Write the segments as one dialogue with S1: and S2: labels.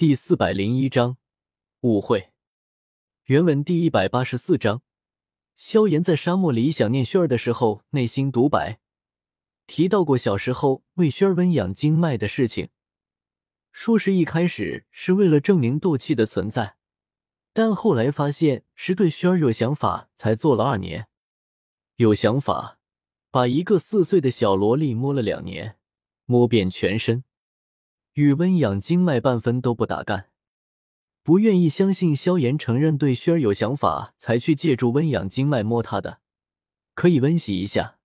S1: 第四百零一章误会。原文第一百八十四章。萧炎在沙漠里想念薰儿的时候，内心独白提到过小时候为薰儿温养经脉的事情，说是一开始是为了证明斗气的存在，但后来发现是对薰儿有想法，才做了二年。有想法，把一个四岁的小萝莉摸了两年，摸遍全身。与温养经脉半分都不搭干，不愿意相信萧炎承认对轩儿有想法，才去借助温养经脉摸他的。可以温习一下，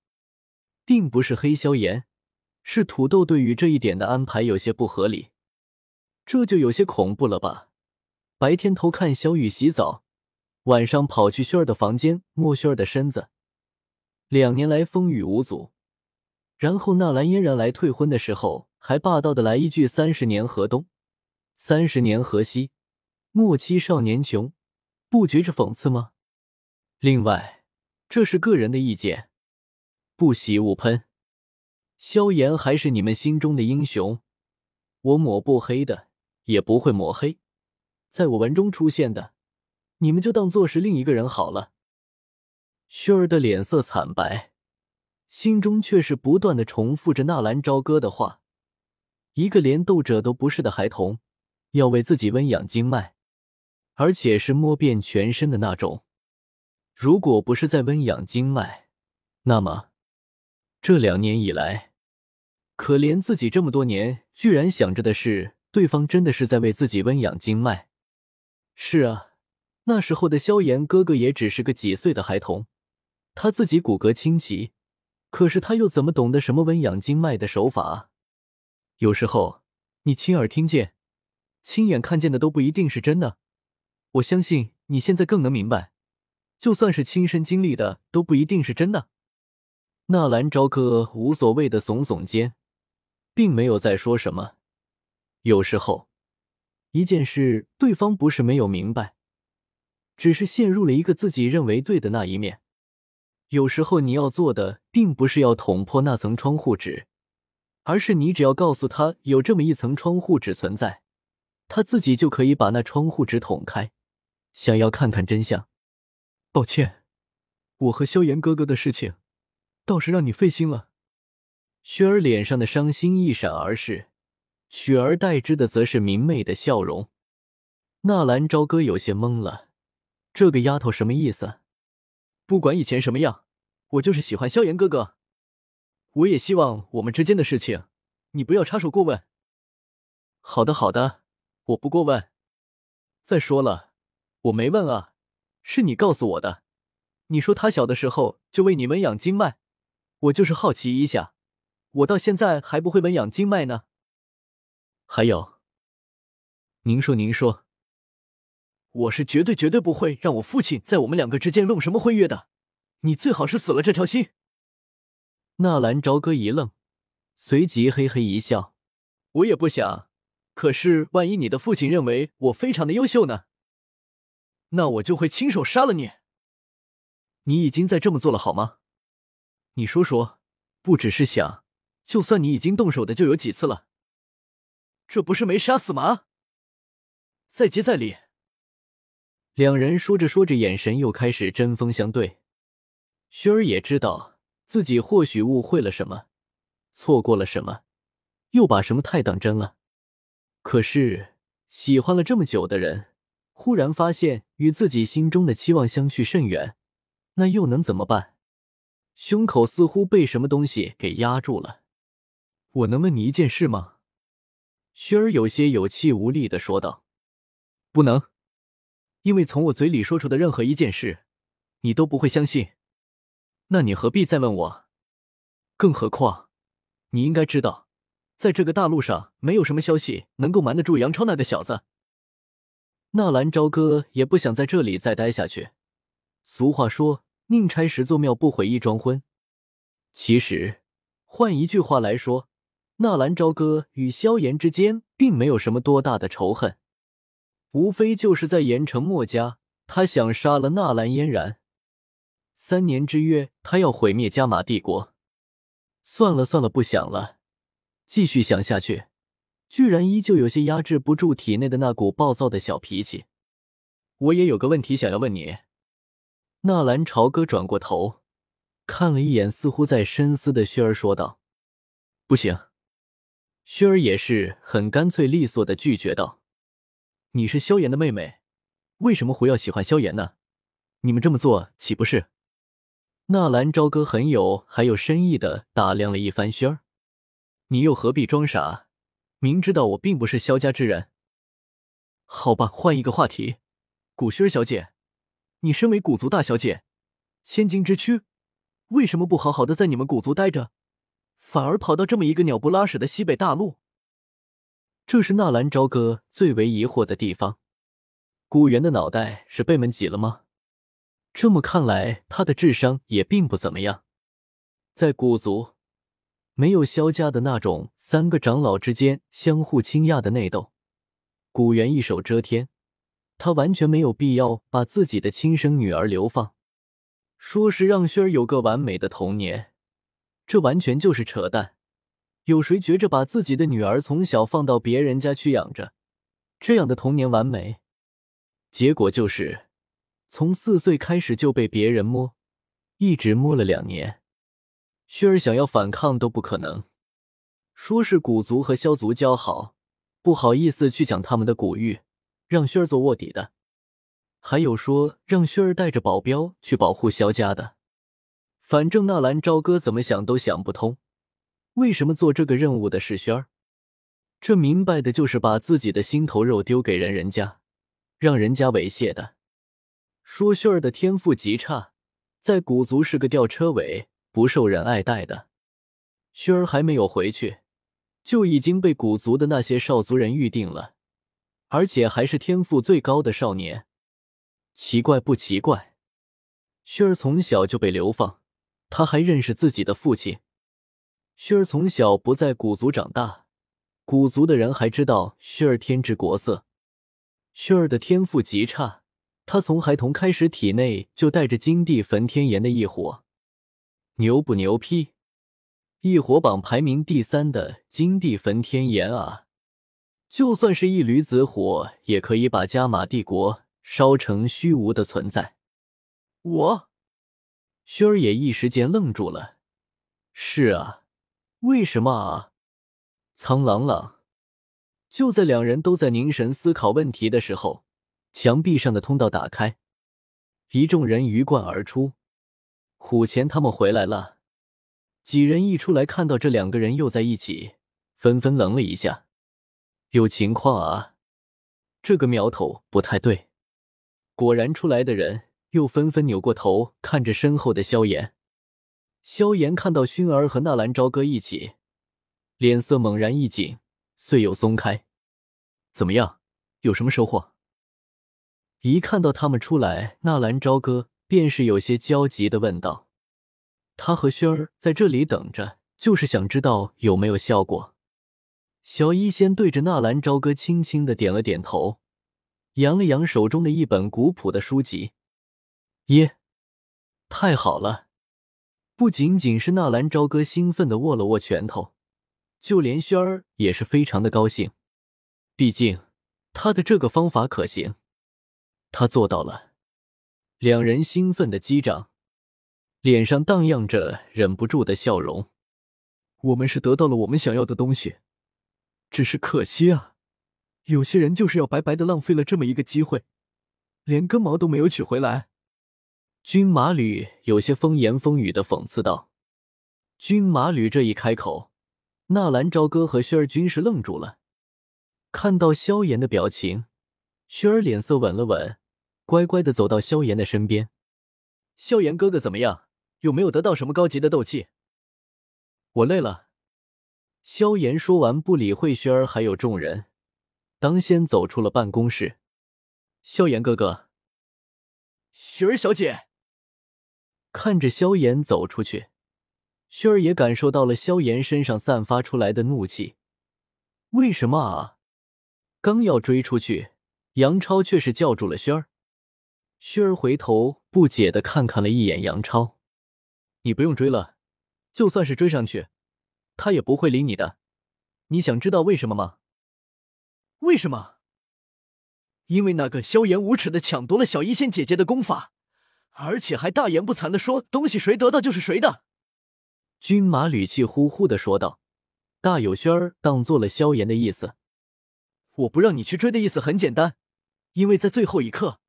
S1: 并不是黑萧炎，是土豆对于这一点的安排有些不合理，这就有些恐怖了吧？白天偷看小雨洗澡，晚上跑去轩儿的房间摸轩儿的身子，两年来风雨无阻，然后纳兰嫣然来退婚的时候。还霸道的来一句“三十年河东，三十年河西，莫欺少年穷”，不觉着讽刺吗？另外，这是个人的意见，不喜勿喷。萧炎还是你们心中的英雄，我抹不黑的，也不会抹黑。在我文中出现的，你们就当做是另一个人好了。薰儿的脸色惨白，心中却是不断的重复着纳兰朝歌的话。一个连斗者都不是的孩童，要为自己温养经脉，而且是摸遍全身的那种。如果不是在温养经脉，那么这两年以来，可怜自己这么多年，居然想着的是对方真的是在为自己温养经脉。是啊，那时候的萧炎哥哥也只是个几岁的孩童，他自己骨骼清奇，可是他又怎么懂得什么温养经脉的手法？有时候，你亲耳听见、亲眼看见的都不一定是真的。我相信你现在更能明白，就算是亲身经历的，都不一定是真的。纳兰朝歌无所谓的耸耸肩，并没有再说什么。有时候，一件事对方不是没有明白，只是陷入了一个自己认为对的那一面。有时候，你要做的并不是要捅破那层窗户纸。而是你只要告诉他有这么一层窗户纸存在，他自己就可以把那窗户纸捅开，想要看看真相。抱歉，我和萧炎哥哥的事情，倒是让你费心了。雪儿脸上的伤心一闪而逝，取而代之的则是明媚的笑容。纳兰朝歌有些懵了，这个丫头什么意思？不管以前什么样，我就是喜欢萧炎哥哥。我也希望我们之间的事情，你不要插手过问。好的，好的，我不过问。再说了，我没问啊，是你告诉我的。你说他小的时候就为你温养经脉，我就是好奇一下，我到现在还不会温养经脉呢。还有，您说，您说，我是绝对绝对不会让我父亲在我们两个之间弄什么婚约的。你最好是死了这条心。纳兰朝歌一愣，随即嘿嘿一笑：“我也不想，可是万一你的父亲认为我非常的优秀呢？那我就会亲手杀了你。你已经在这么做了，好吗？你说说，不只是想，就算你已经动手的，就有几次了？这不是没杀死吗？再接再厉。”两人说着说着，眼神又开始针锋相对。薰儿也知道。自己或许误会了什么，错过了什么，又把什么太当真了。可是喜欢了这么久的人，忽然发现与自己心中的期望相去甚远，那又能怎么办？胸口似乎被什么东西给压住了。我能问你一件事吗？薰儿有些有气无力的说道。不能，因为从我嘴里说出的任何一件事，你都不会相信。那你何必再问我？更何况，你应该知道，在这个大陆上，没有什么消息能够瞒得住杨超那个小子。纳兰朝歌也不想在这里再待下去。俗话说，宁拆十座庙，不毁一桩婚。其实，换一句话来说，纳兰朝歌与萧炎之间并没有什么多大的仇恨，无非就是在盐城墨家，他想杀了纳兰嫣然。三年之约，他要毁灭加玛帝国。算了算了，不想了。继续想下去，居然依旧有些压制不住体内的那股暴躁的小脾气。我也有个问题想要问你。纳兰朝歌转过头，看了一眼似乎在深思的薛儿，说道：“不行。”薛儿也是很干脆利索的拒绝道：“你是萧炎的妹妹，为什么胡要喜欢萧炎呢？你们这么做岂不是？”纳兰朝歌很有还有深意的打量了一番轩儿，你又何必装傻？明知道我并不是萧家之人。好吧，换一个话题。古轩儿小姐，你身为古族大小姐，千金之躯，为什么不好好的在你们古族待着，反而跑到这么一个鸟不拉屎的西北大陆？这是纳兰朝歌最为疑惑的地方。古元的脑袋是被门挤了吗？这么看来，他的智商也并不怎么样。在古族，没有萧家的那种三个长老之间相互倾轧的内斗。古元一手遮天，他完全没有必要把自己的亲生女儿流放。说是让萱儿有个完美的童年，这完全就是扯淡。有谁觉着把自己的女儿从小放到别人家去养着，这样的童年完美？结果就是。从四岁开始就被别人摸，一直摸了两年，薰儿想要反抗都不可能。说是古族和萧族交好，不好意思去抢他们的古玉，让薰儿做卧底的。还有说让薰儿带着保镖去保护萧家的。反正纳兰朝歌怎么想都想不通，为什么做这个任务的是轩儿？这明白的就是把自己的心头肉丢给人人家，让人家猥亵的。说萱儿的天赋极差，在古族是个吊车尾，不受人爱戴的。萱儿还没有回去，就已经被古族的那些少族人预定了，而且还是天赋最高的少年。奇怪不奇怪？萱儿从小就被流放，他还认识自己的父亲。萱儿从小不在古族长大，古族的人还知道萱儿天之国色。萱儿的天赋极差。他从孩童开始，体内就带着金地焚天炎的异火，牛不牛批？异火榜排名第三的金地焚天炎啊！就算是一缕子火，也可以把加玛帝国烧成虚无的存在。我，薰儿也一时间愣住了。是啊，为什么啊？苍朗朗，就在两人都在凝神思考问题的时候。墙壁上的通道打开，一众人鱼贯而出。虎钳他们回来了。几人一出来，看到这两个人又在一起，纷纷愣了一下。有情况啊，这个苗头不太对。果然，出来的人又纷纷扭过头看着身后的萧炎。萧炎看到薰儿和纳兰朝歌一起，脸色猛然一紧，遂又松开。怎么样？有什么收获？一看到他们出来，纳兰朝歌便是有些焦急的问道：“他和轩儿在这里等着，就是想知道有没有效果。”小医仙对着纳兰朝歌轻轻的点了点头，扬了扬手中的一本古朴的书籍。耶，太好了！不仅仅是纳兰朝歌兴奋的握了握拳头，就连轩儿也是非常的高兴，毕竟他的这个方法可行。他做到了，两人兴奋的击掌，脸上荡漾着忍不住的笑容。我们是得到了我们想要的东西，只是可惜啊，有些人就是要白白的浪费了这么一个机会，连根毛都没有取回来。军马吕有些风言风语的讽刺道。军马吕这一开口，纳兰朝歌和薛儿均是愣住了，看到萧炎的表情，薛儿脸色稳了稳。乖乖的走到萧炎的身边，萧炎哥哥怎么样？有没有得到什么高级的斗气？我累了。萧炎说完，不理会轩儿还有众人，当先走出了办公室。萧炎哥哥，雪儿小姐，看着萧炎走出去，轩儿也感受到了萧炎身上散发出来的怒气。为什么啊？刚要追出去，杨超却是叫住了轩儿。薰儿回头不解的看看了一眼杨超，你不用追了，就算是追上去，他也不会理你的。你想知道为什么吗？
S2: 为什么？因为那个萧炎无耻的抢夺了小医仙姐姐的功法，而且还大言不惭的说东西谁得到就是谁的。
S1: 军马吕气呼呼的说道，大有轩儿当做了萧炎的意思。
S2: 我不让你去追的意思很简单，因为在最后一刻，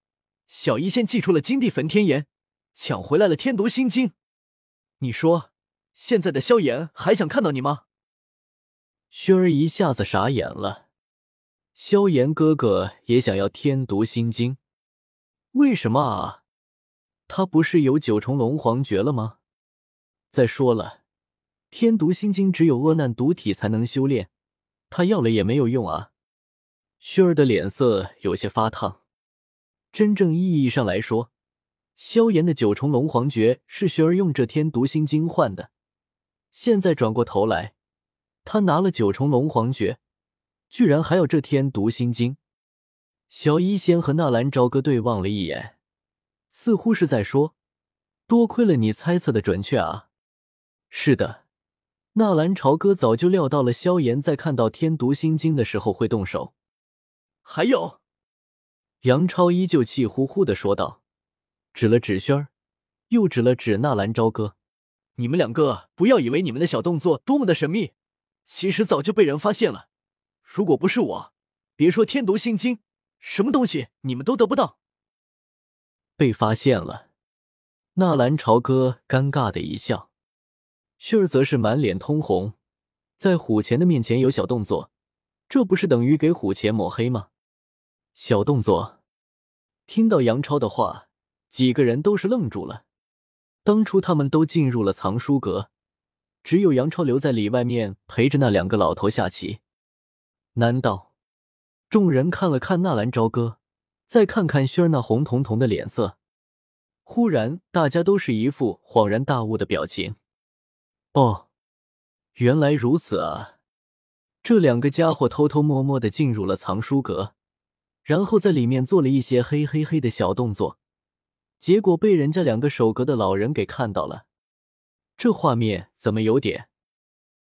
S2: 小医仙祭出了金地焚天炎，抢回来了天毒心经。你说，现在的萧炎还想看到你吗？
S1: 轩儿一下子傻眼了。萧炎哥哥也想要天毒心经？为什么啊？他不是有九重龙皇诀了吗？再说了，天毒心经只有恶难毒体才能修炼，他要了也没有用啊。薰儿的脸色有些发烫。真正意义上来说，萧炎的九重龙皇诀是轩儿用这天毒心经换的。现在转过头来，他拿了九重龙皇诀，居然还有这天毒心经。小医仙和纳兰朝歌对望了一眼，似乎是在说：“多亏了你猜测的准确啊。”是的，纳兰朝歌早就料到了萧炎在看到天毒心经的时候会动手。
S2: 还有，
S1: 杨超依旧气呼呼的说道，指了指轩儿，又指了指纳兰朝歌：“
S2: 你们两个不要以为你们的小动作多么的神秘，其实早就被人发现了。如果不是我，别说天毒心经，什么东西你们都得不到。”
S1: 被发现了，纳兰朝歌尴尬的一笑，轩儿则是满脸通红，在虎钳的面前有小动作，这不是等于给虎钳抹黑吗？小动作，听到杨超的话，几个人都是愣住了。当初他们都进入了藏书阁，只有杨超留在里外面陪着那两个老头下棋。难道？众人看了看纳兰朝歌，再看看轩儿那红彤彤的脸色，忽然大家都是一副恍然大悟的表情。哦，原来如此啊！这两个家伙偷偷摸摸的进入了藏书阁。然后在里面做了一些嘿嘿嘿的小动作，结果被人家两个守阁的老人给看到了。这画面怎么有点